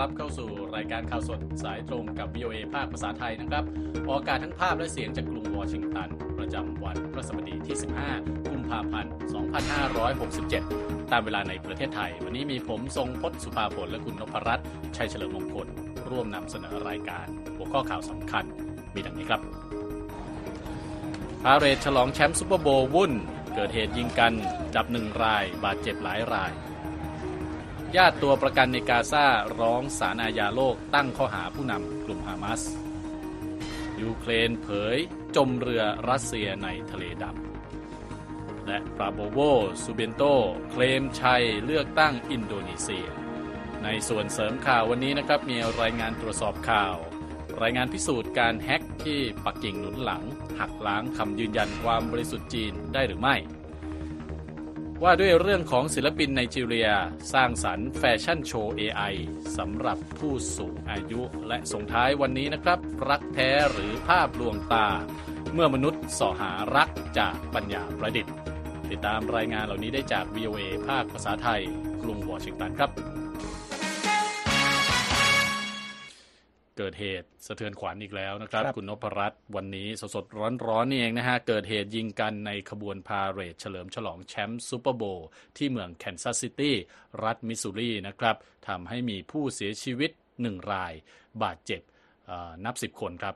รับเข้าสู่รายการข่าวสดสายตรงกับ VOA ภาคภาษาไทยนะครับ ออกอากาศทั้งภาพและเสียงจากกรุงวอชิงตัน ประจำวันพฤหัสบดีที่ 15 กุมภาพันธ์ 2567 ตามเวลาในประเทศไทย วันนี้มีผมทรงพศสุภาผลและคุณนพรัตน์ชัยเฉลิมมงคล ร่วมนำเสนอรายการ หัวข้อข่าวสำคัญ มีดังนี้ครับพาเรดฉลองแชมป์ซุปเปอร์โบว์วุ่น เกิดเหตุยิงกัน ดับหนึ่งราย บาดเจ็บหลายราย ญาติตัวประกันในกาซาร้องศาลอาญาโลกตั้งข้อหาผู้นำกลุ่มฮามาส ยูเครนเผยจมเรือรัสเซียในทะเลดำ และปราโบโวซูเบียนโต เคลมชัยเลือกตั้งอินโดนีเซีย ในส่วนเสริมข่าววันนี้นะครับมีรายงานตรวจสอบข่าว รายงานพิสูจน์การแฮ็กที่ปักกิ่งหนุนหลัง หักล้างคำยืนยันความบริสุทธิ์จีนได้หรือไม่ ว่าด้วยเรื่องของศิลปินไนจีเรีย สร้างสรรค์แฟชั่นโชว์ AI สำหรับผู้สูงอายุและส่งท้ายวันนี้นะครับ รักแท้หรือภาพลวงตา เมื่อมนุษย์สอหารักจากปัญญาประดิษฐ์ ติดตามรายงานเหล่านี้ได้จาก VOA ภาคภาษาไทย กรุงวอชิงตันครับ เกิดเหตุสะเทือนขวัญอีกแล้วนะครับครับคุณนพรัตน์วันนี้สดๆร้อนๆนี่เองนะฮะ เกิดเหตุยิงกันในขบวนพาเหรดเฉลิมฉลองแชมป์ซูเปอร์โบว์ที่เมืองแคนซัสซิตี้รัฐมิสซูรีนะครับทำให้มีผู้เสียชีวิตหนึ่งราย บาดเจ็บเอ่อนับสิบคนครับ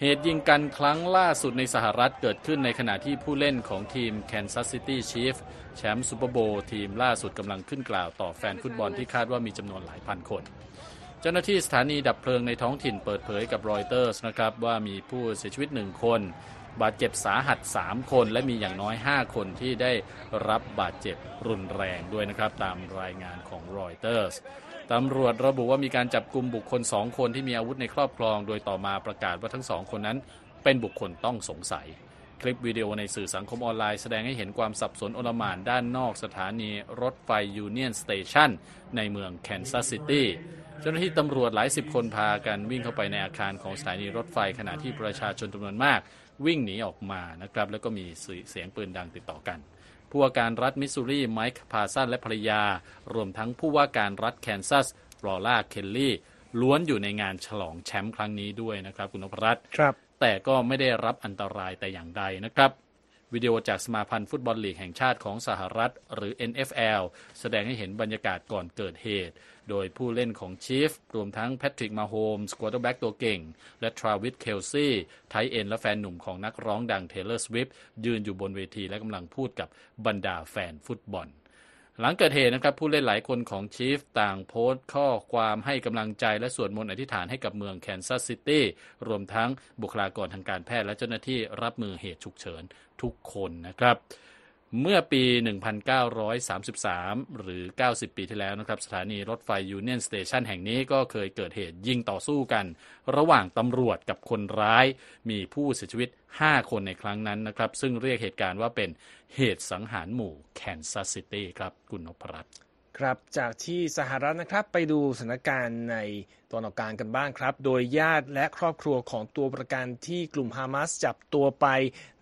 เหตุยิงกันครั้งล่าสุดในสหรัฐเกิดขึ้นในขณะที่ผู้เล่นของทีม Kansas City Chiefs แชมป์ซูเปอร์โบว์ทีมล่าสุดกำลังขึ้นกล่าวต่อแฟนฟุตบอลที่คาดว่ามีจำนวนหลายพันคน เจ้าหน้าที่สถานีดับเพลิงในท้องถิ่นเปิดเผยกับรอยเตอร์สนะครับว่ามีผู้เสียชีวิตหนึ่งคน บาดเจ็บสาหัส 3 คน และมีอย่างน้อย 5 คนที่ได้รับบาดเจ็บรุนแรงด้วยนะครับ ตามรายงานของรอยเตอร์สตำรวจระบุว่ามีการจับกลุ่มบุคคล 2 คนที่มีอาวุธในครอบครอง โดยต่อมาประกาศว่าทั้งสองคนนั้น เป็นบุคคลต้องสงสัยคลิปวิดีโอในสื่อสังคมออนไลน์แสดงให้เห็นความสับสนโอลหม่านด้านนอกสถานีรถไฟยูเนียนสเตชันในเมืองแคนซัสซิตี้ เจ้าหน้าที่ตำรวจหลายสิบคนพากันวิ่งเข้าไปในอาคารของสถานีรถไฟขณะที่ประชาชนจำนวนมาก วิ่งหนีออกมานะครับ แล้วก็มีเสียงปืนดังติดต่อกันผู้ว่าการรัฐมิสซูรีไมค์พาร์สันและภรรยา รวมทั้งผู้ว่าการรัฐแคนซัสลอร่าเคลลี่ ล้วนอยู่ในงานฉลองแชมป์ครั้งนี้ด้วยนะครับ คุณนพรัตน์ครับ แต่ก็ไม่ได้รับอันตรายแต่อย่างใดนะครับ วิดีโอจากสมาพันธ์ฟุตบอลลีกแห่งชาติของสหรัฐ หรือ NFL แสดงให้เห็นบรรยากาศก่อนเกิดเหตุ โดยผู้เล่นของ Chiefs รวมทั้งแพทริกมาโฮมส์ quarterback ตัวเก่ง และทราวิสเคลซี่ tight end และแฟนหนุ่มของนักร้องดังเทย์เลอร์สวิฟต์ยืนอยู่บนเวทีและกำลังพูดกับบรรดาแฟนฟุตบอล หลังเกิดเหตุนะครับผู้เล่นหลายคนของ Chiefs ต่างโพสต์ข้อความให้กำลังใจและสวดมนต์อธิษฐานให้กับเมืองแคนซัสซิตี้รวมทั้งบุคลากรทางการแพทย์และเจ้าหน้าที่รับมือเหตุฉุกเฉินทุกคนนะครับ เมื่อปี 1933 หรือ 90 ปีที่แล้วนะครับ สถานีรถไฟยูเนียนสเตชันแห่งนี้ก็เคยเกิดเหตุยิงต่อสู้กัน ระหว่างตำรวจกับคนร้าย มีผู้เสียชีวิต 5 คนในครั้งนั้นนะครับ ซึ่งเรียกเหตุการณ์ว่าเป็นเหตุสังหารหมู่แคนซัสซิตี้ครับคุณนพรัตน์ ครับจากที่สหรัฐนะครับไปดูสถานการณ์ในตอนออกกลางกันบ้างครับ โดยญาติและครอบครัวของตัวประกันที่กลุ่มฮามาสจับตัวไป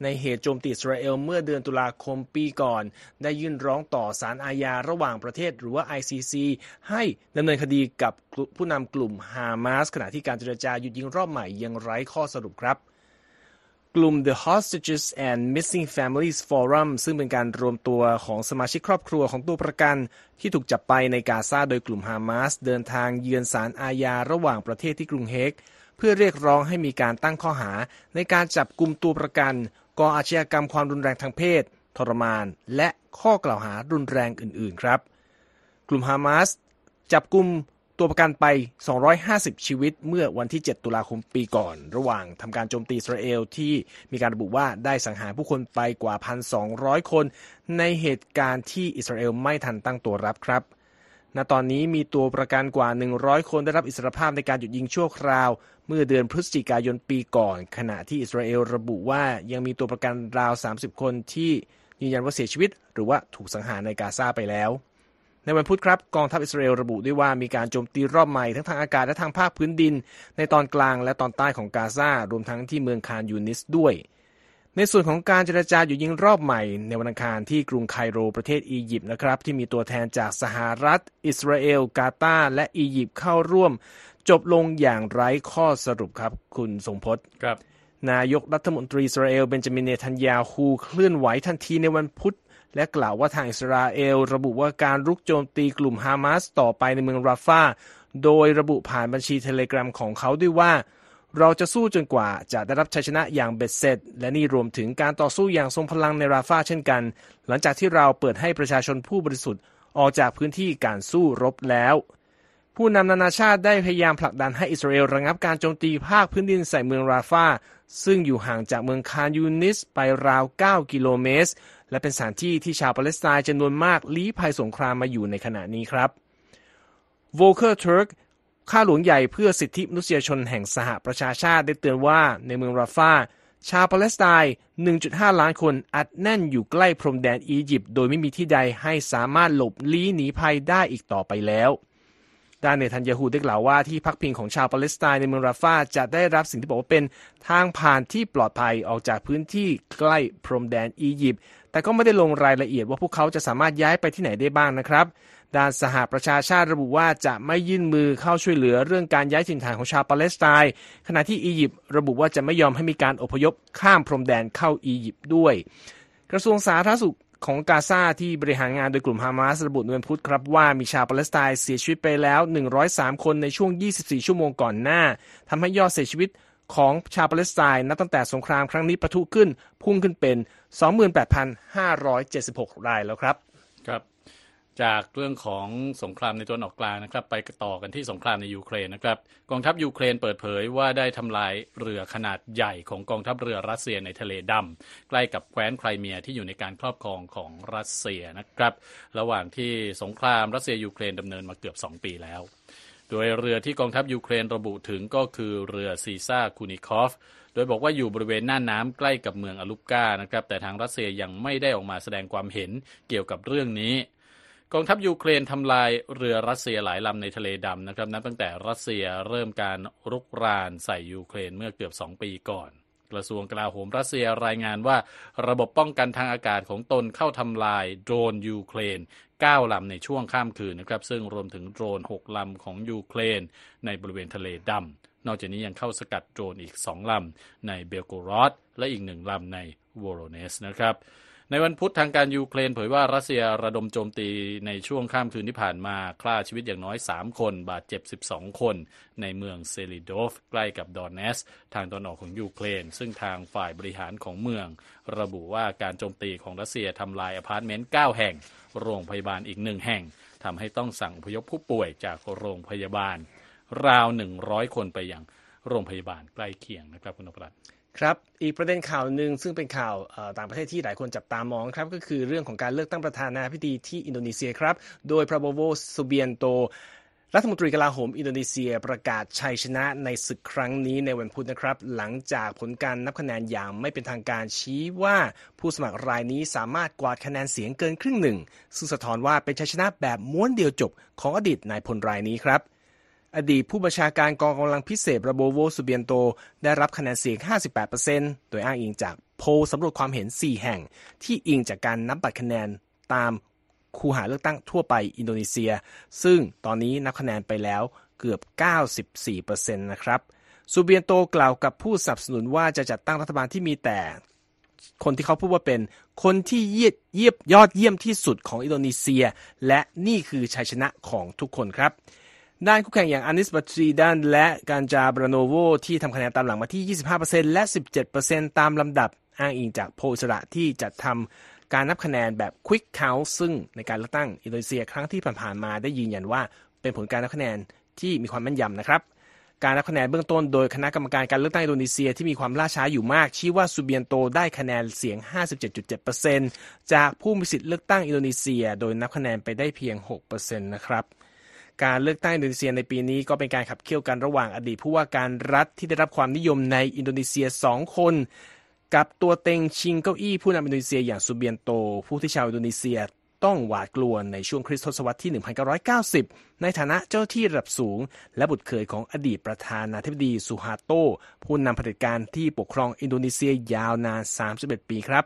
ในเหตุโจมตีอิสราเอลเมื่อเดือนตุลาคมปีก่อน ได้ยื่นร้องต่อศาลอาญาระหว่างประเทศหรือว่า ICC ให้ดำเนินคดีกับผู้นำกลุ่มฮามาสขณะที่การเจรจาหยุดยิงรอบใหม่ยังไร้ข้อสรุปครับ ลุ่ม The Hostages and Missing Families Forum ซึ่งเป็นการรวมตัวของสมาชิกครอบครัวของตัวประกัน ที่ถูกจับไปในกาซาโดยกลุ่มฮามาสเดินทางเยือนศาลอาญาระหว่างประเทศที่กรุงเฮกเพื่อเรียกร้องให้มีการตั้งข้อหา ในการจับกลุ่มตัวประกันก่ออาชญากรรมความรุนแรงทางเพศ ทรมาน และข้อกล่าวหารุนแรงอื่น ๆ ครับ กลุ่มฮามาสจับกลุ่ม ตัวประกันไป 250 ชีวิตเมื่อวันที่ 7 ตุลาคมปีก่อน ระหว่างทำการโจมตีอิสราเอลที่มีการระบุว่าได้สังหารผู้คนไปกว่า 1,200 คน ในเหตุการณ์ที่อิสราเอลไม่ทันตั้งตัวรับครับ ณ ตอนนี้มีตัวประกันกว่า 100 คนได้รับอิสรภาพในการหยุดยิงชั่วคราว เมื่อเดือนพฤศจิกายนปีก่อน ขณะที่อิสราเอลระบุว่ายังมีตัวประกันราว 30 คนที่ยืนยันว่าเสียชีวิต หรือว่าถูกสังหารในกาซาไปแล้ว ในวันพุธครับกองทัพอิสราเอลระบุด้วยว่ามีการโจมตีรอบใหม่ทั้งทางอากาศและทางภาคพื้นดิน ในตอนกลางและตอนใต้ของกาซารวมทั้งที่เมืองคานยูนิสด้วยในในส่วนของการเจรจาหยุดยิงรอบใหม่ ในวันอังคารที่กรุงไคโรประเทศอียิปต์นะครับที่มีตัวแทนจากสหรัฐ อิสราเอล กาตาร์และอียิปต์เข้าร่วม จบลงอย่างไร้ข้อสรุปครับ คุณทรงพจน์ครับนายกรัฐมนตรีอิสราเอลเบนจามินเนทันยาฮูเคลื่อนไหวทันทีในวันพุธ และกล่าวว่าทางอิสราเอล ระบุว่าการรุกโจมตีกลุ่มฮามาสต่อไปในเมืองราฟาโดยระบุผ่านบัญชีเทเลกรามของเขาด้วยว่า เราจะสู้จนกว่าจะได้รับชัยชนะอย่างเบ็ดเสร็จ และนี่รวมถึงการต่อสู้อย่างทรงพลังในราฟาเช่นกัน หลังจากที่เราเปิดให้ประชาชนผู้บริสุทธิ์ออกจากพื้นที่การสู้รบแล้ว ผู้นำนานาชาติได้พยายามผลักดันให้อิสราเอลระงับการโจมตีภาคพื้นดินใส่เมืองราฟาซึ่งอยู่ห่างจากเมืองคานยูนิสไปราว 9 กิโลเมตร และเป็นสถานที่ที่ชาวปาเลสไตน์จำนวนมากลี้ภัยสงครามมาอยู่ในขณะนี้ครับ v o l k e r Turk ข้าหลวงใหญ่เพื่อสิทธิมนุษยชนแห่งสหประชาชาติได้เตือนว่าในเมืองราฟาชาวปาเลสไตน์ 1.5 ล้านคนอัดแน่นอยู่ใกล้พรมแดนอียิปต์โดยไม่มีที่ใดให้สามารถหลบลี้หนีภัยได้อีกต่อไปแล้วด้านเนทันยาฮูได้กล่าวว่าที่พักพิงของชาวปาเลสไตน์ในเมืองราฟาจะได้รับสิ่งที่บอกว่าเป็นทางผ่านที่ปลอดภัยออกจากพื้นที่ใกล้พรมแดนอียิปต์ แต่ก็ไม่ได้ลงรายละเอียดว่าพวกเขาจะสามารถย้ายไปที่ไหนได้บ้างนะครับ ด้านสหประชาชาติระบุว่าจะไม่ยื่นมือเข้าช่วยเหลือเรื่องการย้ายถิ่นฐานของชาวปาเลสไตน์ขณะที่อียิปต์ระบุว่าจะไม่ยอมให้มีการอพยพข้ามพรมแดนเข้าอียิปต์ด้วย กระทรวงสาธารณสุขของกาซาที่บริหารงานโดยกลุ่มฮามาสระบุในวันพุธครับว่ามีชาวปาเลสไตน์เสียชีวิตไปแล้ว 103 คนในช่วง 24 ชั่วโมงก่อนหน้าทำให้ยอดเสียชีวิต ของชาวปาเลสไตน์นับตั้งแต่สงครามครั้งนี้ประทุขึ้นพุ่งขึ้นเป็น 28,576 รายแล้วครับครับ จากเรื่องของสงครามในตะวันออกกลางนะครับ ไปต่อกันที่สงครามในยูเครนนะครับกองทัพยูเครนเปิดเผยว่าได้ทำลายเรือขนาดใหญ่ของกองทัพเรือรัสเซียในทะเลดำใกล้กับแคว้นไครเมียที่อยู่ในการครอบครองของรัสเซียนะครับ ระหว่างที่สงครามรัสเซียยูเครนดำเนินมาเกือบ 2 ปีแล้ว โดยเรือที่กองทัพยูเครนระบุถึงก็คือเรือซีซาร์ คูนิคอฟ โดยบอกว่าอยู่บริเวณน่านน้ำใกล้กับเมืองอลุปกานะครับ แต่ทางรัสเซียยังไม่ได้ออกมาแสดงความเห็นเกี่ยวกับเรื่องนี้ กองทัพยูเครนทำลายเรือรัสเซียหลายลำในทะเลดำนะครับ นับตั้งแต่รัสเซียเริ่มการรุกรานใส่ยูเครนเมื่อเกือบ 2 ปีก่อนกระทรวงกลาโหมรัสเซียรายงานว่า ระบบป้องกันทางอากาศของตนเข้าทำลายโดรนยูเครน 9 ลำในช่วงข้ามคืนนะครับ ซึ่งรวมถึงโดรน 6 ลำของยูเครนในบริเวณทะเลดำ นอกจากนี้ยังเข้าสกัดโดรนอีก 2 ลำในเบลโกรอดและอีกหนึ่งลำในโวโรเนซนะครับ ในวันพุธทางการยูเครนเผยว่ารัสเซียระดมโจมตีในช่วงข้ามคืนที่ผ่านมาฆ่าชีวิตอย่างน้อย 3 คน บาดเจ็บ 12 คน ในเมืองเซลิโดฟ ใกล้กับโดเนตสก์ ทางตอนออกของยูเครน ซึ่งทางฝ่ายบริหารของเมือง ระบุว่าการโจมตีของรัสเซียทำลายอพาร์ตเมนต์ 9 แห่ง โรงพยาบาลอีกหนึ่งแห่งทำให้ต้องสั่งอพยพผู้ป่วยจากโรงพยาบาล ราว 100 คนไปยังโรงพยาบาลใกล้เคียงนะครับคุณนพรัตน์ ครับอีกประเด็นข่าวหนึ่งซึ่งเป็นข่าวต่างประเทศที่หลายคนจับตามองครับก็คือเรื่องของการเลือกตั้งประธานาธิบดีที่อินโดนีเซียครับ โดยพราโบโวซูเบียนโต รัฐมนตรีกลาโหมอินโดนีเซียประกาศชัยชนะในศึกครั้งนี้ในวันพุธนะครับ หลังจากผลการนับคะแนนอย่างไม่เป็นทางการชี้ว่าผู้สมัครรายนี้สามารถกวาดคะแนนเสียงเกินครึ่งหนึ่งซึ่งสะท้อนว่าเป็นชัยชนะแบบม้วนเดียวจบของอดีตนายพลรายนี้ครับ อดีตผู้บัญชาการกองกำลังพิเศษระโบโวสุเบียนโต ได้รับคะแนนเสียง 58%โดยอ้างอิงจากโพลสำรวจความเห็น 4 แห่ง ที่อิงจากการนับบัตรคะแนนตามคูหาเลือกตั้งทั่วไปอินโดนีเซีย ซึ่งตอนนี้นับคะแนนไปแล้วเกือบ 94%นะครับซูเบียนโตกล่าวกับผู้สนับสนุนว่าจะจัดตั้งรัฐบาลที่มีแต่ คนที่เขาพูดว่าเป็นคนที่เยียดเยียบยอดเยี่ยมที่สุดของอินโดนีเซีย และนี่คือชัยชนะของทุกคนครับ ด้านคู่แข่งอย่างอานีสบาสวีดันและกันจาร์ ปราโนโวที่ทำคะแนนตามหลังมาที่ 25%และ 17%ตามลำดับอ้างอิงจากโพลอิสระที่จัดทำการนับคะแนนแบบ Quick Count ซึ่งในการเลือกตั้งอินโดนีเซียครั้งที่ผ่านๆมาได้ยืนยันว่าเป็นผลการนับคะแนนที่มีความแม่นยำนะครับ การนับคะแนนเบื้องต้นโดยคณะกรรมการการเลือกตั้งอินโดนีเซียที่มีความล่าช้าอยู่มาก ชี้ว่าซูเบียนโตได้คะแนนเสียง 57.7%จากผู้มีสิทธิ์เลือกตั้งอินโดนีเซีย โดยนับคะแนนไปได้เพียง 6%นะครับ การเลือกตั้งอินโดนีเซียในปีนี้ก็เป็นการขับเคี่ยวกันระหว่างอดีตผู้ว่าการรัฐที่ได้รับความนิยมในอินโดนีเซีย 2 คน กับตัวเต็งชิงเก้าอี้ผู้นำอินโดนีเซียอย่างซูเบียนโต ผู้ที่ชาวอินโดนีเซียต้องหวาดกลัวในช่วงคริสต์ศตวรรษที่ 1990 ในฐานะเจ้าหน้าที่ระดับสูง และบุตรเขยของอดีตประธานาธิบดีซูฮาร์โต ผู้นำเผด็จการที่ปกครองอินโดนีเซียยาวนาน 31 ปีครับ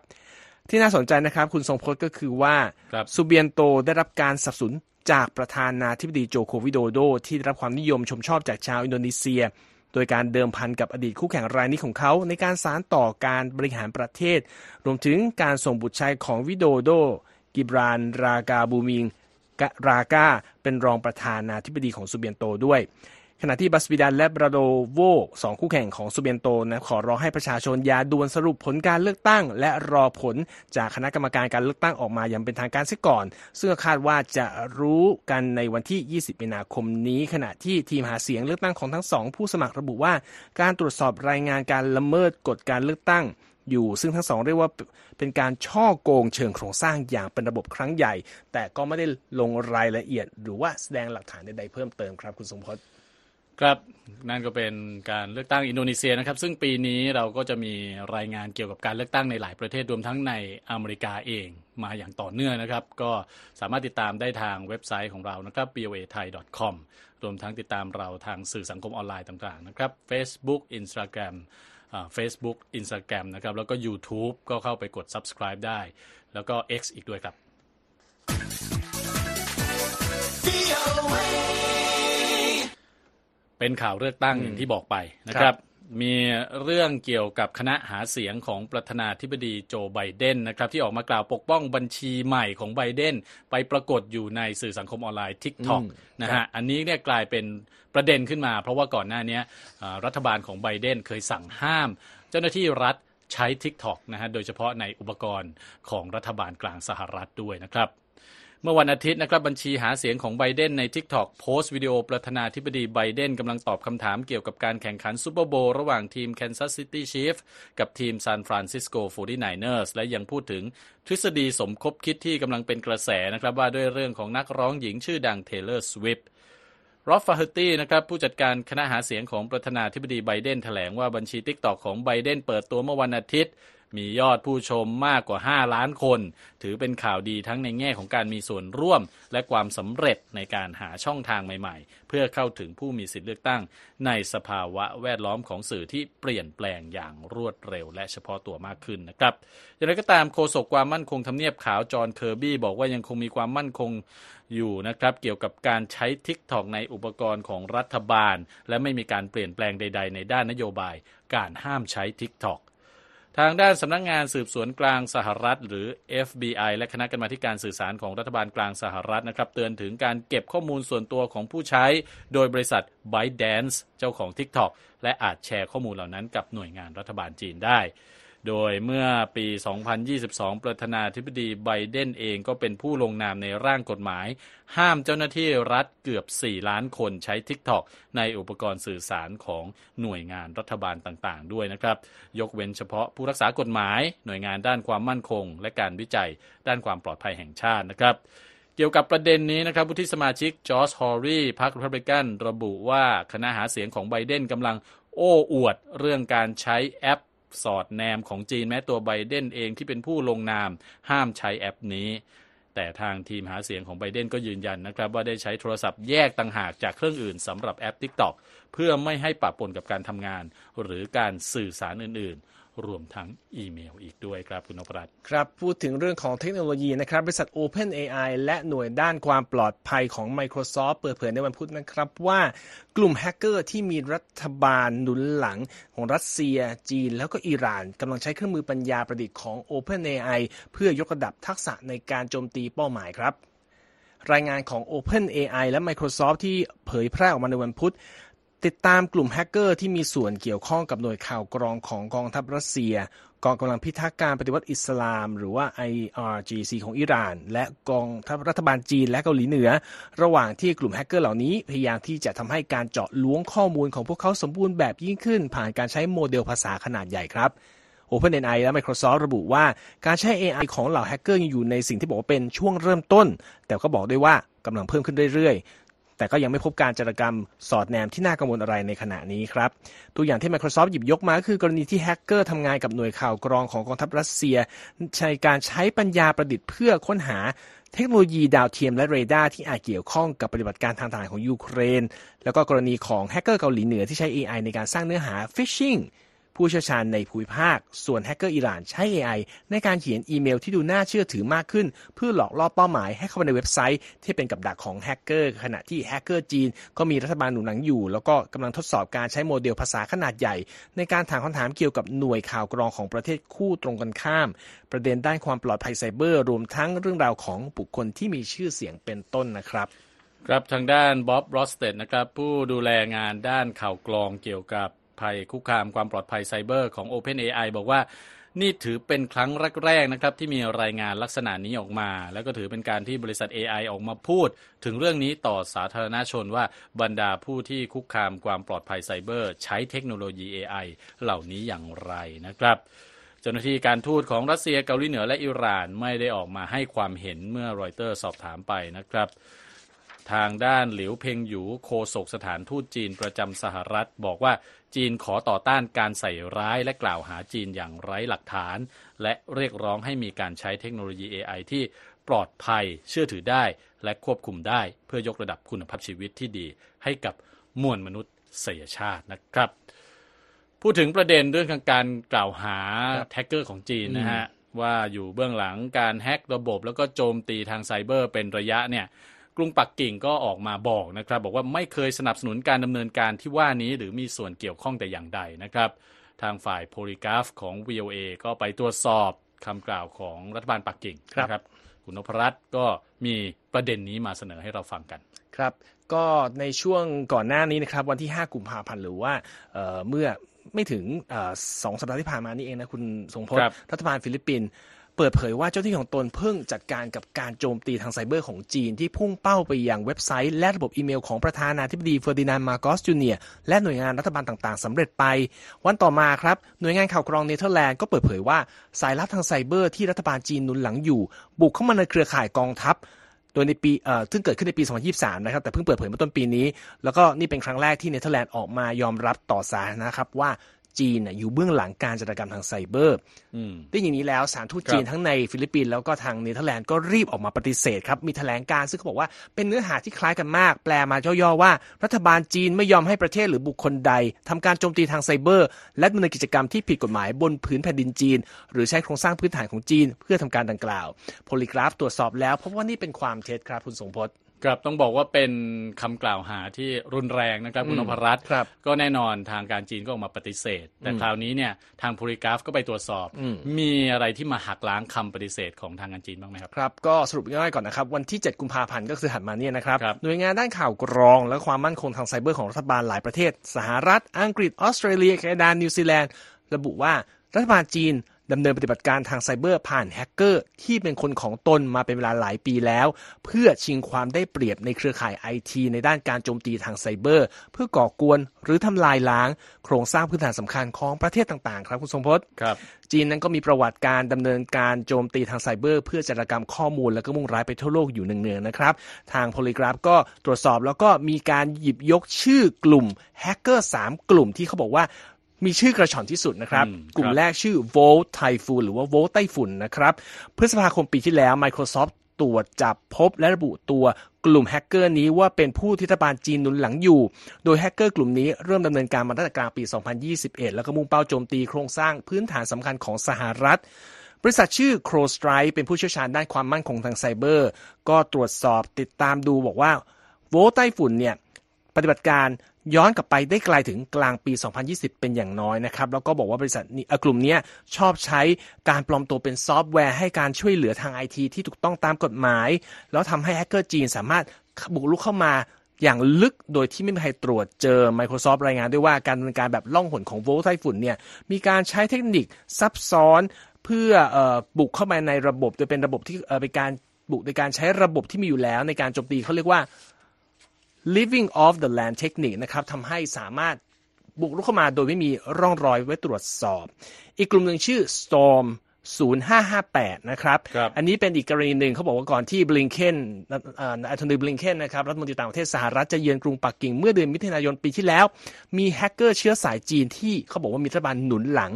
ที่น่าสนใจนะครับ คุณทรงพจน์ก็คือว่าครับซูเบียนโตได้รับการสนับสนุน จากประธานาธิบดีโจโควิโดโด ที่ได้รับความนิยมชมชอบจากชาวอินโดนีเซีย โดยการเดิมพันกับอดีตคู่แข่งรายนี้ของเขา ในการสานต่อการบริหารประเทศ รวมถึงการส่งบุตรชายของวิโดโด กิบรานรากาบูมิงการากาเป็นรองประธานาธิบดีของซูเบียนโตด้วย ขณะที่บัสบิดันและบราโดโวสองคู่แข่งของซูเบียนโตนะขอร้องให้ประชาชนอย่าด่วนสรุปผลการเลือกตั้ง และรอผลจากคณะกรรมการการเลือกตั้งออกมาอย่างเป็นทางการเสียก่อน ซึ่งคาดว่าจะรู้กันในวันที่ 20 มีนาคมนี้ ขณะที่ทีมหาเสียงเลือกตั้งของทั้งสองผู้สมัครระบุว่า การตรวจสอบรายงานการละเมิดกฎการเลือกตั้งอยู่ซึ่งทั้งสองเรียกว่าเป็นการช่อโกงเชิงโครงสร้างอย่างเป็นระบบครั้งใหญ่ แต่ก็ไม่ได้ลงรายละเอียด หรือว่าแสดงหลักฐานใดๆเพิ่มเติมครับคุณสมพศ ครับนั่นก็เป็นการเลือกตั้งอินโดนีเซียนะครับ ซึ่งปีนี้เราก็จะมีรายงานเกี่ยวกับการเลือกตั้งในหลายประเทศรวมทั้งในอเมริกาเองมาอย่างต่อเนื่องนะครับ ก็สามารถติดตามได้ทางเว็บไซต์ของเรานะครับ boa thai com รวมทั้งติดตามเราทางสื่อสังคมออนไลน์ต่างๆนะครับ Facebook Instagram Facebook Instagram นะครับแล้วก็ YouTube ก็เข้าไปกด subscribe ได้ แล้วก็ X อีกด้วยครับ เป็นข่าวเลือกตั้งอย่างที่บอกไปนะคครัรับบมีเรื่องเกี่ยวกับคณะหาเสียงของประธานาธิบดีโจไบเดนนะครับ ที่ออกมากล่าวปกป้องบัญชีใหม่ของไบเดนไปปรากฏอยู่ในสื่อสังคมออนไลน์ TikTok นะฮะอันนี้เนี่ยกลายเป็นประเด็นขึ้นมา เพราะว่าก่อนหน้านี้อ่ารัฐบาลของไบเดนเคยสั่งห้าม เจ้าหน้าที่รัฐใช้ TikTok นะฮะโดยเฉพาะในอุปกรณ์ของรัฐบาลกลางสหรัฐด้วยนะครับ เมื่อวันอาทิตย์นะครับบัญชีหาเสียงของไบเดนใน TikTok โพสต์วิดีโอประธานาธิบดีไบเดนกำลังตอบคำถามเกี่ยวกับการแข่งขันซูเปอร์โบระหว่างทีม Kansas City Chiefs กับทีม San Francisco 49ers และยังพูดถึงทฤษฎีสมคบคิดที่กำลังเป็นกระแสนะครับว่าด้วยเรื่องของนักร้องหญิงชื่อดัง Taylor Swift รอฟฟาเฮตี้นะครับผู้จัดการคณะหาเสียงของประธานาธิบดีไบเดนแถลงว่าบัญชี TikTok ของไบเดนเปิดตัวเมื่อวันอาทิตย์ มียอดผู้ชมมากกว่า 5 ล้านคน ถือเป็นข่าวดีทั้งในแง่ของการมีส่วนร่วม และความสำเร็จในการหาช่องทางใหม่ๆ เพื่อเข้าถึงผู้มีสิทธิเลือกตั้ง ในสภาวะแวดล้อมของสื่อที่เปลี่ยนแปลงอย่างรวดเร็ว และเฉพาะตัวมากขึ้นนะครับอย่างไรก็ตามโฆษกความมั่นคงทำเนียบขาวจอห์นเคอร์บี้บอกว่ายังคงมีความมั่นคง อยู่นะครับเกี่ยวกับการใช้ TikTok ในอุปกรณ์ของรัฐบาล และไม่มีการเปลี่ยนแปลงใด ๆ ในด้านนโยบายการห้ามใช้ TikTok ทางด้านสำนักงงานสืบสวนกลางสหรัฐ หรือ FBI และคณะกรรมาธิการสื่อสารของรัฐบาลกลางสหรัฐนะครับเตือนถึงการเก็บข้อมูลส่วนตัวของผู้ใช้ โดยบริษัท ByteDance เจ้าของ TikTok และอาจแชร์ข้อมูลเหล่านั้นกับหน่วยงานรัฐบาลจีนได้ โดยเมื่อปี 2022 ประธานาธิบดีไบเดนเองก็เป็นผู้ลงนามในร่างกฎหมาย ห้ามเจ้าหน้าที่รัฐเกือบ 4 ล้านคนใช้ TikTok ในอุปกรณ์สื่อสารของหน่วยงานรัฐบาลต่างๆ ด้วยนะครับ ยกเว้นเฉพาะผู้รักษากฎหมาย หน่วยงานด้านความมั่นคง และการวิจัย ด้านความปลอดภัยแห่งชาตินะครับเกี่ยวกับประเด็นนี้นะครับวุฒิสมาชิกจอชฮอว์ลีย์พรรครีพับลิกันระบุว่าคณะหาเสียงของไบเดนกำลังโอ้อวดเรื่องการใช้แอป สอดแนมของจีนแม้ตัวไบเดนเองที่เป็นผู้ลงนาม ห้ามใช้แอปนี้ แต่ทางทีมหาเสียงของไบเดนก็ยืนยันนะครับ ว่าได้ใช้โทรศัพท์แยกต่างหากจากเครื่องอื่นสำหรับแอป TikTok เพื่อไม่ให้ปะปนกับการทำงาน หรือการสื่อสารอื่นๆ รวมทั้งอีเมลอีกด้วยครับคุณนพรัตน์ครับพูดถึงเรื่องของเทคโนโลยีนะครับบริษัท OpenAI และหน่วยด้านความปลอดภัยของ Microsoft เปิดเผยในวันพุธนะครับว่ากลุ่มแฮกเกอร์ที่มีรัฐบาลหนุนหลังของรัสเซีย จีน แล้วก็อิหร่านกำลังใช้เครื่องมือปัญญาประดิษฐ์ของ OpenAI เพื่อยกระดับทักษะในการโจมตีเป้าหมายครับรายงานของ OpenAI และ Microsoft ที่เผยแพร่ออกมาในวันพุธ ติดตามกลุ่มแฮกเกอร์ที่มีส่วนเกี่ยวข้องกับหน่วยข่าวกรองของกองทัพรัสเซีย กองกำลังพิทักษ์การปฏิวัติอิสลาม หรือว่า IRGC ของอิหร่าน และกองทัพรัฐบาลจีนและเกาหลีเหนือ ระหว่างที่กลุ่มแฮกเกอร์เหล่านี้พยายามที่จะทำให้การเจาะล้วงข้อมูลของพวกเขาสมบูรณ์แบบยิ่งขึ้น ผ่านการใช้โมเดลภาษาขนาดใหญ่ครับ OpenAI และ Microsoft ระบุว่าการใช้ AI ของเหล่าแฮกเกอร์ยังอยู่ในสิ่งที่บอกว่าเป็นช่วงเริ่มต้น แต่ก็บอกด้วยว่ากำลังเพิ่มขึ้นเรื่อยๆ แต่ก็ยังไม่พบการจารกรรมสอดแนมที่น่ากังวลอะไรในขณะนี้ครับ ตัวอย่างที่ Microsoft หยิบยกมาคือกรณีที่แฮกเกอร์ทำงานกับหน่วยข่าวกรองของกองทัพรัสเซีย ใช้การใช้ปัญญาประดิษฐ์เพื่อค้นหาเทคโนโลยีดาวเทียมและเรดาร์ที่อาจเกี่ยวข้องกับปฏิบัติการทางทหารของยูเครน แล้วก็กรณีของแฮกเกอร์เกาหลีเหนือที่ใช้ AI ในการสร้างเนื้อหา phishing ผู้เชี่ยวชาญในภูมิภาค ส่วนแฮกเกอร์อิหร่านใช้ AI ในการเขียนอีเมลที่ดูน่าเชื่อถือมากขึ้น เพื่อหลอกล่อเป้าหมายให้เข้าไปในเว็บไซต์ที่เป็นกับดักของแฮกเกอร์ขณะที่แฮกเกอร์จีนก็มีรัฐบาลหนุนหลังอยู่ แล้วก็กำลังทดสอบการใช้โมเดลภาษาขนาดใหญ่ ในการถามคำถามเกี่ยวกับหน่วยข่าวกรองของประเทศคู่ตรงกันข้าม ประเด็นด้านความปลอดภัยไซเบอร์ รวมทั้งเรื่องราวของบุคคลที่มีชื่อเสียงเป็นต้นนะครับครับทางด้านบ๊อบรอสเตดนะครับผู้ดูแลงานด้านข่าวกรองเกี่ยวกับ ภัย คุกคามความปลอดภัยไซเบอร์ของ OpenAI บอกว่านี่ถือเป็นครั้งแรกๆนะครับที่มีรายงานลักษณะนี้ออกมา แล้วก็ถือเป็นการที่บริษัท AI ออกมาพูด ถึงเรื่องนี้ต่อสาธารณชนว่าบรรดาผู้ที่คุกคามความปลอดภัยไซเบอร์ ใช้เทคโนโลยี AI เหล่านี้อย่างไรนะครับเจ้าหน้าที่การทูตของรัสเซียเกาหลีเหนือและอิหร่านไม่ได้ออกมาให้ความเห็นเมื่อรอยเตอร์สอบถามไปนะครับ ทางด้านหลิวเพ่งหยูโฆษกสถานทูตจีนประจำสหรัฐ บอกว่าจีนขอต่อต้านการใส่ร้ายและกล่าวหาจีนอย่างไร้หลักฐาน และเรียกร้องให้มีการใช้เทคโนโลยี AI ที่ปลอดภัยเชื่อถือได้ และควบคุมได้เพื่อยกระดับคุณภาพชีวิตที่ดี ให้กับมวลมนุษยชาตินะครับ พูดถึงประเด็นเรื่องการกล่าวหาแฮกเกอร์ของจีนนะฮะว่าอยู่เบื้องหลังการแฮกระบบแล้วก็โจมตีทางไซเบอร์เป็นระยะเนี่ย กรุงปักกิ่งก็ออกมาบอกนะครับ บอกว่าไม่เคยสนับสนุนการดำเนินการที่ว่านี้หรือมีส่วนเกี่ยวข้องแต่อย่างใดนะครับ ทางฝ่ายโพลิกราฟของ VOA ก็ไปตรวจสอบคำกล่าวของรัฐบาลปักกิ่งครับนะครับคุณนพรัตน์ก็มีประเด็นนี้มาเสนอให้เราฟังกันครับก็ในช่วงก่อนหน้านี้นะครับวันที่ 5 กุมภาพันธ์หรือว่าเอ่อเมื่อไม่ถึงเออสองสัปดาห์ที่ผ่านมานี่เองนะคุณทรงพจน์ครับรัฐบาลฟิลิปปินส์ เปิดเผยว่าเจ้าหน้าที่ของตนเพิ่งจัดการกับการโจมตีทางไซเบอร์ของจีน ที่พุ่งเป้าไปยังเว็บไซต์ และระบบอีเมลของประธานาธิบดีเฟอร์ดินานด์มาโกสจูเนียร์และหน่วยงานรัฐบาลต่างๆสำเร็จไป วันต่อมาครับ หน่วยงานข่าวกรองเนเธอร์แลนด์ก็เปิดเผยว่าสายลับทางไซเบอร์ที่รัฐบาลจีนหนุนหลังอยู่ บุกเข้ามาในเครือข่ายกองทัพโดยในปีเอ่อซึ่งเกิดขึ้นในปี 2023 นะครับ แต่เพิ่งเปิดเผยเมื่อต้นปีนี้ แล้วก็นี่เป็นครั้งแรกที่เนเธอร์แลนด์ออกมายอมรับต่อสาธารณะครับว่า จีนน่ะอยู่เบื้องหลังการจารกรรมทางไซเบอร์อืมได้อย่างนี้แล้วสถานทูตครับจีนทั้งในฟิลิปปินส์แล้วก็ทางเนเธอร์แลนด์ก็รีบออกมาปฏิเสธครับ มีแถลงการณ์ซึ่งเขาบอกว่าเป็นเนื้อหาที่คล้ายกันมาก แปลมาย่อๆว่า รัฐบาลจีนไม่ยอมให้ประเทศหรือบุคคลใดทำการโจมตีทางไซเบอร์ และดำเนินกิจกรรมที่ผิดกฎหมายบนผืนแผ่นดินจีน หรือใช้โครงสร้างพื้นฐานของจีน เพื่อทำการดังกล่าว Polygraph ตรวจสอบแล้วพบว่านี่เป็นความเท็จครับคุณทรงพจน์ ครับต้องบอกว่าเป็นคำกล่าวหาที่รุนแรงนะครับคุณอืมนพรัตน์ครับก็แน่นอนทางการจีนก็ออกมาปฏิเสธ แต่คราวนี้เนี่ยทาง Polygraph ก็ไปตรวจสอบอืมมีอะไรที่มาหักล้างคำปฏิเสธของทางการจีนบ้างไหมครับครับก็สรุปง่ายๆก่อนนะครับ วันที่ 7 กุมภาพันธ์ก็คือถัดมาเนี่ยนะครับครับหน่วยงานด้านข่าวกรอง และความมั่นคงทางไซเบอร์ของรัฐบาลหลายประเทศ สหรัฐ อังกฤษออสเตรเลียแคนาดานิวซีแลนด์ระบุว่ารัฐบาลจีน ดำเนินปฏิบัติการทางไซเบอร์ผ่านแฮกเกอร์ที่เป็นคนของตนมาเป็นเวลาหลายปีแล้ว เพื่อชิงความได้เปรียบในเครือข่ายไอทีในด้านการโจมตีทางไซเบอร์ เพื่อก่อกวนหรือทำลายล้าง โครงสร้างพื้นฐานสำคัญของประเทศต่างๆ ครับคุณทรงพจน์ครับจีนนั้นก็มีประวัติการดำเนินการโจมตีทางไซเบอร์ เพื่อจารกรรมข้อมูลและก็มุ่งร้ายไปทั่วโลกอยู่เนืองๆนะครับ ทาง Polygraph ก็ตรวจสอบแล้วก็มีการหยิบยกชื่อกลุ่มแฮกเกอร์3กลุ่มที่เขาบอกว่า มีชื่อกระฉ่อนที่สุดนะครับอืมกลุ่มครับแรกชื่อ Volt Typhoon หรือว่า Volt ไต้ฝุ่นนะครับพฤษภาคมปีที่แล้ว Microsoft ตรวจจับพบและระบุตัวกลุ่มแฮกเกอร์นี้ว่าเป็นผู้ที่รัฐบาลจีนหนุนหลังอยู่ โดยแฮกเกอร์กลุ่มนี้เริ่มดำเนินการมาตั้งแต่กลางปี 2021 แล้วก็มุ่งเป้าโจมตีโครงสร้างพื้นฐานสำคัญของสหรัฐบริษัทชื่อ CrowdStrike เป็นผู้เชี่ยวชาญด้านความมั่นคงทางไซเบอร์ ก็ตรวจสอบติดตามดูบอกว่าโวลต์ไต้ฝุ่นเนี่ยปฏิบัติการ ย้อนกลับไปได้ไกลถึงกลางปี 2020 เป็นอย่างน้อยนะครับ แล้วก็บอกว่าบริษัทอ่อกลุ่มเนี้ยชอบใช้การปลอมตัวเป็นซอฟต์แวร์ให้การช่วยเหลือทางไอทีที่ถูกต้องตามกฎหมาย แล้วทำให้แฮกเกอร์จีนสามารถบุกรุกเข้ามาอย่างลึกโดยที่ไม่มีใครตรวจเจอ Microsoft รายงานด้วยว่าการดำเนินการแบบล่องหนของโวลต์ไต้ฝุ่นเนี่ยมีการใช้เทคนิคซับซ้อนเพื่อบุกเข้ามาในระบบโดยเป็นระบบที่เอ่อเป็นการบุกโดยการใช้ระบบที่มีอยู่แล้วในการโจมตีเขาเรียกว่า living off the land technique นะครับทำให้สามารถบุกรุกเข้ามาโดยไม่มีร่องรอยไว้ตรวจสอบ อีกกลุ่มหนึ่งชื่อ storm 0558 นะครับครับอันนี้เป็นอีกกรณีหนึ่งเขาบอกว่าก่อนที่บลิงเคนอัธนีบลิงเคนนะครับรัฐมนตรีต่างประเทศสหรัฐจะเยือนกรุงปักกิ่งเมื่อเดือนมิถุนายนปีที่แล้ว มีแฮกเกอร์เชื้อสายจีนที่เขาบอกว่ามีรัฐบาลหนุนหลัง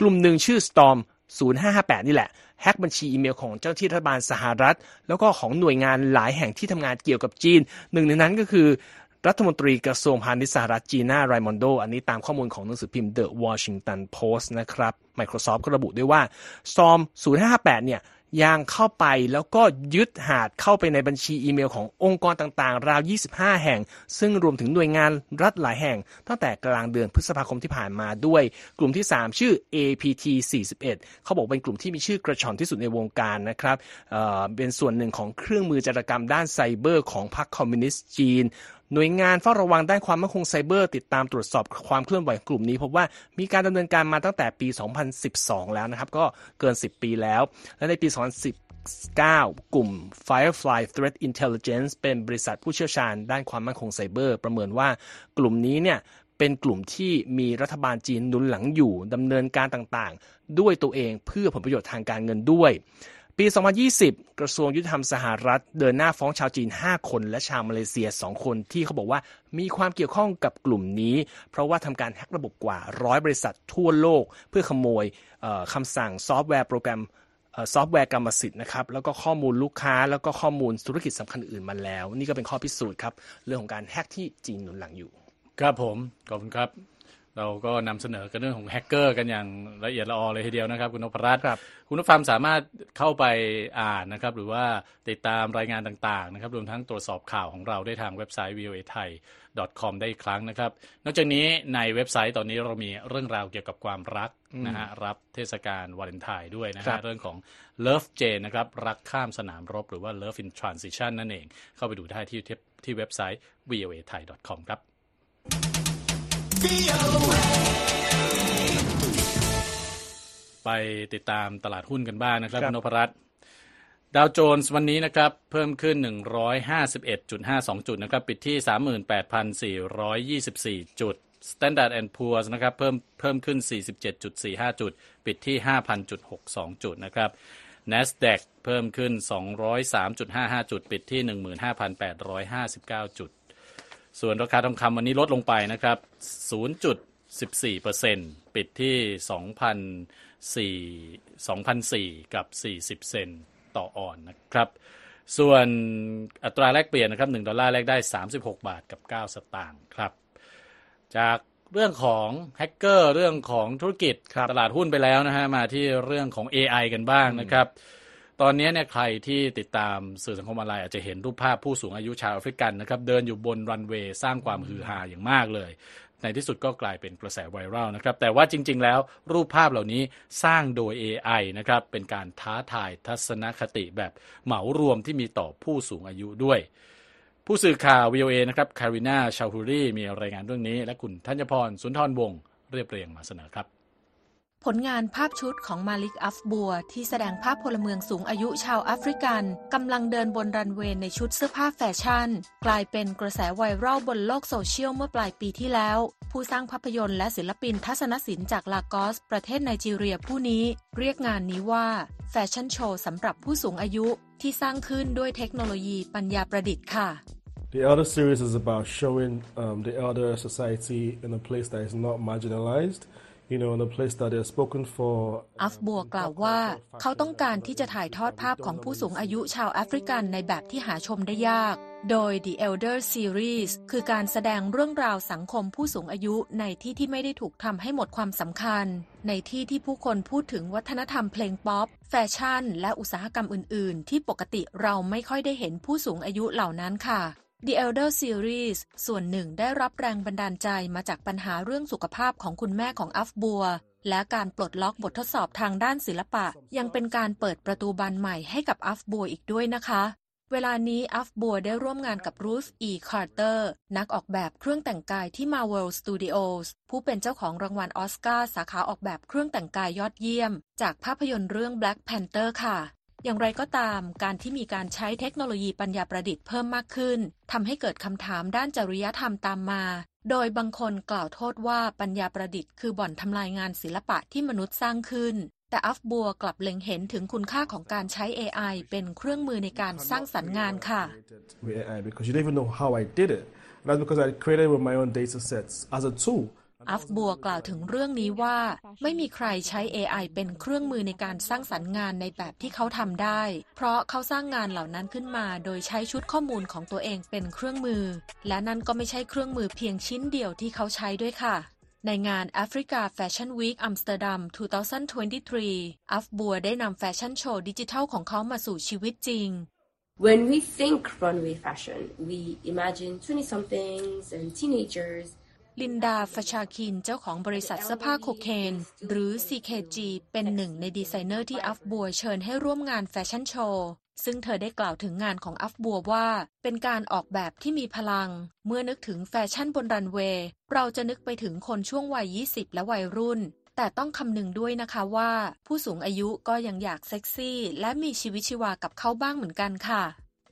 กลุ่มหนึ่งชื่อ Storm 0558 นี่แหละแฮกบัญชีอีเมลของเจ้าที่รัฐบาลสหรัฐ แล้วก็ของหน่วยงานหลายแห่งที่ทำงานเกี่ยวกับจีน หนึ่งในนั้นก็คือรัฐมนตรีกระทรวงพาณิชย์สหรัฐจีน่าไรมอนโด อันนี้ตามข้อมูลของหนังสือพิมพ์ The Washington Post นะครับ Microsoft ก็ระบุด้วยว่า Storm 0558 เนี่ย ยังเข้าไปแล้วก็ยึดหาดเข้าไปในบัญชีอีเมลขององค์กรต่างๆ ราว 25 แห่ง ซึ่งรวมถึงหน่วยงานรัฐหลายแห่ง ตั้งแต่กลางเดือนพฤษภาคมที่ผ่านมาด้วย กลุ่มที่ 3 ชื่อ APT 41 เขาบอกเป็นกลุ่มที่มีชื่อกระชอนที่สุดในวงการนะครับเอ่อเป็นส่วนหนึ่งของเครื่องมือจารกรรมด้านไซเบอร์ของพรรคคอมมิวนิสต์จีน หน่วยงานเฝ้าระวังด้านความมั่นคงไซเบอร์ ติดตามตรวจสอบความเคลื่อนไหวกลุ่มนี้พบว่ามีการดำเนินการมาตั้งแต่ปี 2012 แล้วนะครับ ก็เกิน 10 ปีแล้ว และในปี 2019 กลุ่ม Firefly Threat Intelligence เป็นบริษัทผู้เชี่ยวชาญด้านความมั่นคงไซเบอร์ ประเมินว่ากลุ่มนี้เนี่ยเป็นกลุ่มที่มีรัฐบาลจีนหนุนหลังอยู่ดำเนินการต่างๆ ด้วยตัวเองเพื่อผลประโยชน์ทางการเงินด้วย ปี 2020 กระทรวงยุติธรรมสหรัฐ เดินหน้าฟ้องชาวจีน 5 คน และชาวมาเลเซีย 2 คนที่เขาบอกว่ามีความเกี่ยวข้องกับกลุ่มนี้ เพราะว่าทำการแฮกระบบกว่าร้อยบริษัททั่วโลก เพื่อขโมยคำสั่งซอฟต์แวร์โปรแกรมซอฟต์แวร์กรรมสิทธิ์นะครับแล้วก็ข้อมูลลูกค้าแล้วก็ข้อมูลธุรกิจสำคัญอื่นมาแล้ว นี่ก็เป็นข้อพิสูจน์ครับเรื่องของการแฮกที่จีนหนุนหลังอยู่ ครับผมขอบคุณครับ เราก็นำเสนอกันเรื่องของแฮกเกอร์กันอย่างละเอียดละออเลยทีเดียวนะครับ คุณนพรัตน์ครับคุณผู้ฟังสามารถเข้าไปอ่านนะครับ หรือว่าติดตามรายงานต่างๆนะครับรวมทั้งตรวจสอบข่าวของเราได้ทางเว็บไซต์ voa thai com ได้อีกครั้งนะครับ นอกจากนี้ในเว็บไซต์ตอนนี้เรามีเรื่องราวเกี่ยวกับความรักนะฮะรับเทศกาลวาเลนไทน์ด้วยนะครัฮะบเรื่องของ Love Jane นะครับ รักข้ามสนามรบหรือว่า Love in Transition นั่นเอง เข้าไปดูได้ที่ที่ที่เว็บไซต์ voa thai com ครับ ไปติดตามตลาดหุ้นกันบ้างนะครับครับคุณนพรัตน์ดาวโจนส์วันนี้นะครับเพิ่มขึ้น 151.52 จุดนะครับปิดที่ 38,424 จุด Standard and Poor's นะครับเพิ่มเพิ่มขึ้น 47.45 จุด ปิดที่ 5,000.62 จุดนะครับ NASDAQ เพิ่มขึ้น 203.55 จุด ปิดที่ 15,859 จุด ส่วนราคาทองคำวันนี้ลดลงไปนะครับ 0.14%ปิดที่ 2,004 2,004 กับ 40 เซนต์ต่อออนนะครับ ส่วนอัตราแลกเปลี่ยนนะครับ 1 ดอลลาร์แลกได้ 36 บาทกับ 9 สตางค์ครับ จากเรื่องของแฮกเกอร์เรื่องของธุรกิจตลาดหุ้นไปแล้วนะฮะมาที่เรื่องของ AI กันบ้างนะครับ ตอนนี้เนี่ยใครที่ติดตามสื่อสังคมออนไลน์อาจจะเห็นรูปภาพผู้สูงอายุชาวแอฟริกันนะครับเดินอยู่บนรันเวย์สร้างความฮือฮาอย่างมากเลย ในที่สุดก็กลายเป็นกระแสไวรัลนะครับ แต่ว่าจริง ๆ แล้วรูปภาพเหล่านี้สร้างโดย AI นะครับ เป็นการท้าทายทัศนคติแบบเหมารวมที่มีต่อผู้สูงอายุด้วย ผู้สื่อข่าว VOA นะครับคาริน่าชาฮูรีมีรายงานเรื่องนี้ และคุณธัญพรสุนทรวงศ์เรียบเรียงมาเสนอครับ ผลงานภาพชุดของมาลิกอัฟบัว ที่แสดงภาพพลเมืองสูงอายุชาวแอฟริกันกำลังเดินบนรันเวย์ในชุดเสื้อผ้าแฟชั่น กลายเป็นกระแสไวรัลบนโลกโซเชียลเมื่อปลายปีที่แล้ว ผู้สร้างภาพยนตร์และศิลปินทัศนศิลป์จากลากอส ประเทศไนจีเรียผู้นี้ เรียกงานนี้ว่าแฟชั่นโชว์สำหรับผู้สูงอายุที่สร้างขึ้นด้วยเทคโนโลยีปัญญาประดิษฐ์ค่ะ The Elder series is about showing um, the elder society in a place that is not marginalized, you know, in a place that is spoken for. อัฟบัวกล่าวว่า เขาต้องการที่จะถ่ายทอดภาพของผู้สูงอายุชาวแอฟริกันในแบบที่หาชมได้ยาก โดย The Elder Series คือการแสดงเรื่องราวสังคมผู้สูงอายุในที่ที่ไม่ได้ถูกทำให้หมดความสำคัญ ในที่ที่ผู้คนพูดถึงวัฒนธรรมเพลงป๊อป แฟชั่น และอุตสาหกรรมอื่น ๆ ที่ปกติเราไม่ค่อยได้เห็นผู้สูงอายุเหล่านั้นค่ะ The Elder Series ส่วนหนึ่งได้รับแรงบันดาลใจมาจากปัญหาเรื่องสุขภาพของคุณแม่ของอัฟบัว และการปลดล็อกบททดสอบทางด้านศิลปะ ยังเป็นการเปิดประตูบานใหม่ให้กับอัฟบัวอีกด้วยนะคะ เวลานี้อัฟบัวได้ร่วมงานกับรูธอีคาร์เตอร์นักออกแบบเครื่องแต่งกายที่ Marvel Studios ผู้เป็นเจ้าของรางวัลออสการ์สาขาออกแบบเครื่องแต่งกายยอดเยี่ยม จากภาพยนตร์เรื่อง Black Panther ค่ะ อย่างไรก็ตาม การที่มีการใช้เทคโนโลยีปัญญาประดิษฐ์เพิ่มมากขึ้นทำให้เกิดคำถามด้านจริยธรรมตามมา โดยบางคนกล่าวโทษว่าปัญญาประดิษฐ์คือบ่อนทำลายงานศิลปะที่มนุษย์สร้างขึ้น แต่อัฟบัวกลับเล็งเห็นถึงคุณค่าของการใช้ AI เป็นเครื่องมือในการสร้างสรรค์งานค่ะ because you don't even know how I did it. That's because I created with my own data sets as a tool. อัฟบัวกล่าวถึงเรื่องนี้ว่า ไม่มีใครใช้ AI เป็นเครื่องมือในการสร้างสรรค์งานในแบบที่เขาทำได้ เพราะเขาสร้างงานเหล่านั้นขึ้นมา โดยใช้ชุดข้อมูลของตัวเองเป็นเครื่องมือ และนั่นก็ไม่ใช่เครื่องมือเพียงชิ้นเดียวที่เขาใช้ด้วยค่ะในงาน Africa Fashion Week Amsterdam 2023 อัฟบัวได้นำแฟชั่นโชว์ดิจิทัลของเขามาสู่ชีวิตจริง When we think runway fashion, we imagine 20 somethings and teenagers ลินดาฟชาคินเจ้าของบริษัทเสื้อผ้าโคเคน หรือ CKG เป็นหนึ่งในดีไซเนอร์ที่อัฟบัวเชิญให้ร่วมงานแฟชั่นโชว์ ซึ่งเธอได้กล่าวถึงงานของอัฟบัวว่า เป็นการออกแบบที่มีพลัง เมื่อนึกถึงแฟชั่นบนรันเวย์ เราจะนึกไปถึงคนช่วงวัย 20 และวัยรุ่น แต่ต้องคำนึงด้วยนะคะว่า ผู้สูงอายุก็ยังอยากเซ็กซี่ และมีชีวิตชีวากับเขาบ้างเหมือนกันค่ะ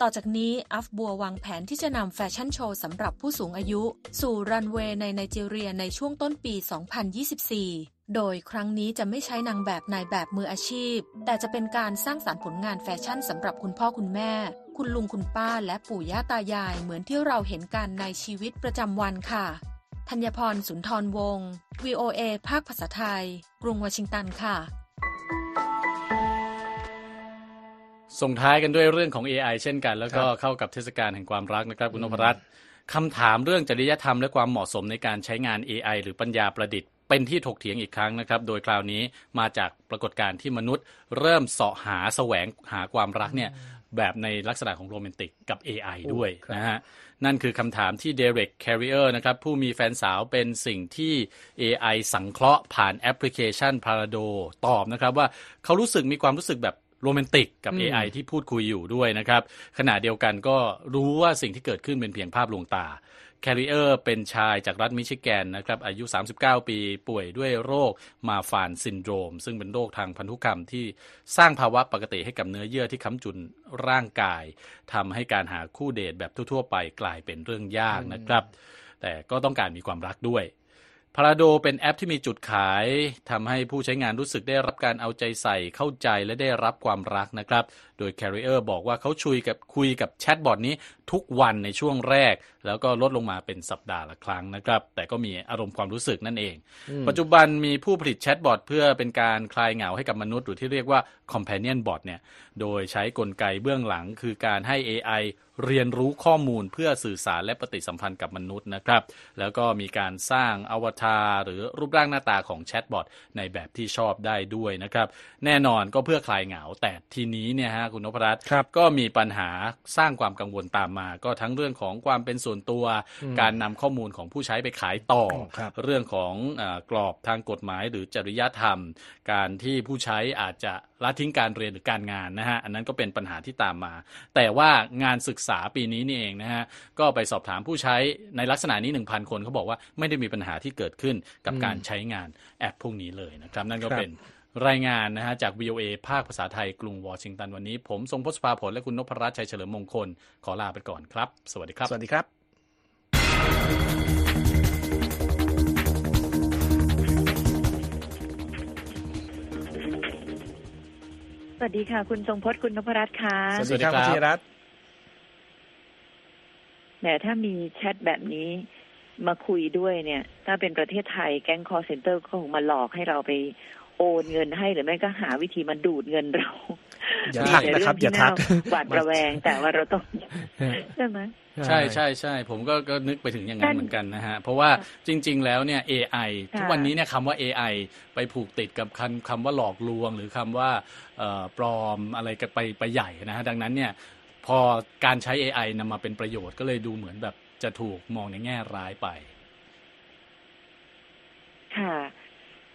ต่อจากนี้อัฟบัววางแผนที่จะนำแฟชั่นโชว์สำหรับผู้สูงอายุ สู่รันเวย์ในไนจีเรียในช่วงต้นปี 2024 โดยครั้งนี้จะไม่ใช้นางแบบนายแบบมืออาชีพ แต่จะเป็นการสร้างสารรค์ผลงานแฟชั่นสำหรับคุณพ่อคุณแม่ คุณลุงคุณป้าและปู่ย่าตายายเหมือนที่เราเห็นกันในชีวิตประจำวันค่ะธัญพรสุนทรวงศ์ VOA ภาคภาษาไทย กรุงวอชิงตันค่ะ ส่งท้ายกันด้วยเรื่องของ AI เช่นกัน แล้วก็เข้ากับเทศกาลแห่งความรักนะครับคุณนพรัตน์คำถามเรื่องจริยธรรมและความเหมาะสมในการใช้งาน AI หรือปัญญาประดิษฐ์เป็นที่ถกเถียงอีกครั้งนะครับ โดยคราวนี้มาจากปรากฏการณ์ที่มนุษย์ เริ่มเสาะหาแสวงหาความรักเนี่ยแบบในลักษณะของโรแมนติกกับ AI ด้วยนะฮะ นั่นคือคำถามที่เดเร็กแคริเออร์นะครับ ผู้มีแฟนสาวเป็นสิ่งที่ AI สังเคราะห์ผ่านแอปพลิเคชัน Parado ตอบนะครับว่าเขารู้สึกมีความรู้สึกแบบ โรแมนติกกับ AI ที่พูดคุยอยู่ด้วยนะครับ ขณะเดียวกันก็รู้ว่าสิ่งที่เกิดขึ้นเป็นเพียงภาพลวงตาแคริเออร์เป็นชายจากรัฐมิชิแกนนะครับอายุ 39 ปีป่วยด้วยโรค Marfan syndrome ซึ่งเป็นโรคทางพันธุกรรมที่สร้างภาวะผิดปกติให้กับเนื้อเยื่อที่ค้ำจุนร่างกายทำให้การหาคู่เดทแบบทั่ว ๆ ไปกลายเป็นเรื่องยากนะครับ แต่ก็ต้องการมีความรักด้วย Paradot เป็นแอปที่มีจุดขายทำให้ผู้ใช้งานรู้สึกได้รับการเอาใจใส่เข้าใจและได้รับความรักนะครับ โดย Carrier บอกว่าเขาชุยกับคุยกับแชทบอทนี้ทุกวันในช่วงแรก แล้วก็ลดลงมาเป็นสัปดาห์ละครั้งนะครับ แต่ก็มีอารมณ์ความรู้สึกนั่นเอง ปัจจุบันมีผู้ผลิตแชทบอทเพื่อเป็นการคลายเหงาให้กับมนุษย์หรือที่เรียกว่า Companion Bot เนี่ยโดยใช้กลไกเบื้องหลังคือการให้ AI เรียนรู้ข้อมูลเพื่อสื่อสารและปฏิสัมพันธ์กับมนุษย์นะครับ แล้วก็มีการสร้างอวตารหรือรูปร่างหน้าตาของแชทบอทในแบบที่ชอบได้ด้วยนะครับ แน่นอนก็เพื่อคลายเหงา แต่ทีนี้เนี่ยฮะคุณนพรัตน์ครับก็มีปัญหาสร้างความกังวลตามมา ก็ทั้งเรื่องของความเป็นส่วนตัว การนำข้อมูลของผู้ใช้ไปขายต่อครับเรื่องของอากรอบทางกฎหมายหรือจริยธรรม การที่ผู้ใช้อาจจะละทิ้งการเรียนหรือการงานนะฮะอันนั้นก็เป็นปัญหาที่ตามมา แต่ว่างานศึกษาปีนี้นี่เองนะฮะก็ไปสอบถามผู้ใช้ในลักษณะนี้ 1,000 คนเขาบอกว่าไม่ได้มีปัญหาที่เกิดขึ้นกับการใช้งานแอปพวกนี้เลยนะครับ นั่นก็ครับเป็นรายงานนะฮะจาก VOA ภาคภาษาไทยกรุงวอชิงตันวันนี้ ผมทรงพศภาผลและคุณนพรัตน์ชัยเฉลิมมงคล ขอลาไปก่อนครับ สวัสดีครับ สวัสดีครับ สวัสดีค่ะ คุณทรงพจน์คุณนพรัตน์ค่ะ สวัสดีครับสวัคุสณดีครับธีรัตน์ แหมถ้ามีแชทแบบนี้มาคุยด้วยเนี่ย ถ้าเป็นประเทศไทยแก๊งคอร์เซนเตอร์ก็คงมาหลอกให้เราไปโอนเงินให้หรือไม่ก็หาวิธีมาดูดเงินเราอย่ามีทักแต่นะครับเรื่องอย่าทักที่น่หวาดระแวงแต่ว่าเราต้องใช่ไหมใช่ใช่ใช่ผมก็ก็นึกไปถึงอย่างนั้นนั่นเหมือนกันนะฮะ เพราะว่าจริง ๆ แล้วเนี่ย AI ค่ะทุกวันนี้เนี่ยคำว่า AI ไปผูกติดกับคำคำว่าหลอกลวง หรือคำว่าเอ่อปลอมอะไรกันไปไปใหญ่นะฮะดังนั้นเนี่ย พอการใช้ AI นำมาเป็นประโยชน์ก็เลยดูเหมือนแบบจะถูกมองในแง่ร้ายไป ค่ะ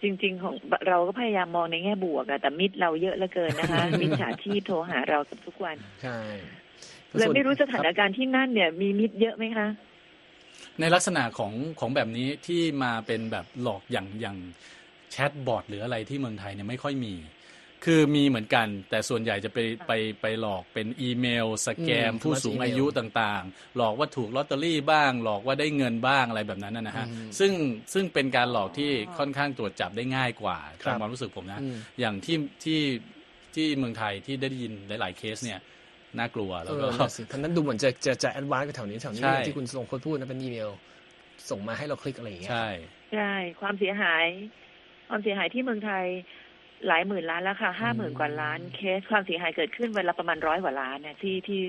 จริง ๆ ของเราก็พยายามมองในแง่บวกอะแต่มิตรเราเยอะเหลือเกินนะคะ มิจฉาชีพโทรหาเรากับทุกวัน ใช่เลยไม่รู้สถานครับการณ์ที่นั่นเนี่ย มีมิตรเยอะไหมคะ ในลักษณะของของแบบนี้ที่มาเป็นแบบหลอกอย่างอย่างแชทบอทหรืออะไรที่เมืองไทยเนี่ยไม่ค่อยมี คือมีเหมือนกัน แต่ส่วนใหญ่จะไปไปไปหลอกเป็นอีเมล scam อืมผู้สูงอายุต่างๆ หลอกว่าถูกลอตเตอรี่บ้าง หลอกว่าได้เงินบ้างอะไรแบบนั้นนะนะฮะอืมซึ่งซึ่งเป็นการหลอกที่ค่อนข้างตรวจจับได้ง่ายกว่าครับตามความรู้สึกผมนะอืมอย่างที่ที่ที่เมืองไทยที่ได้ยินหลายๆเคสเนี่ยน่ากลัวเอแล้วอก็นั่นสิท่านั้นดูเหมือนจะจะจะ advance กว่าแถวนี้แถวนี้ใช่ที่คุณทรงพลพูดนะเป็นอีเมล ส่งมาให้เราคลิกอะไรอย่างเงี้ยใช่ใช่ความเสียหาย ความเสียหายที่เมืองไทย หลายหมื่นล้านแล้วค่ะห้าหมื่นกว่าล้านเคสความเสียหายเกิดขึ้นเวลาประมาณร้อยกว่าล้านเนี่ยที่ที่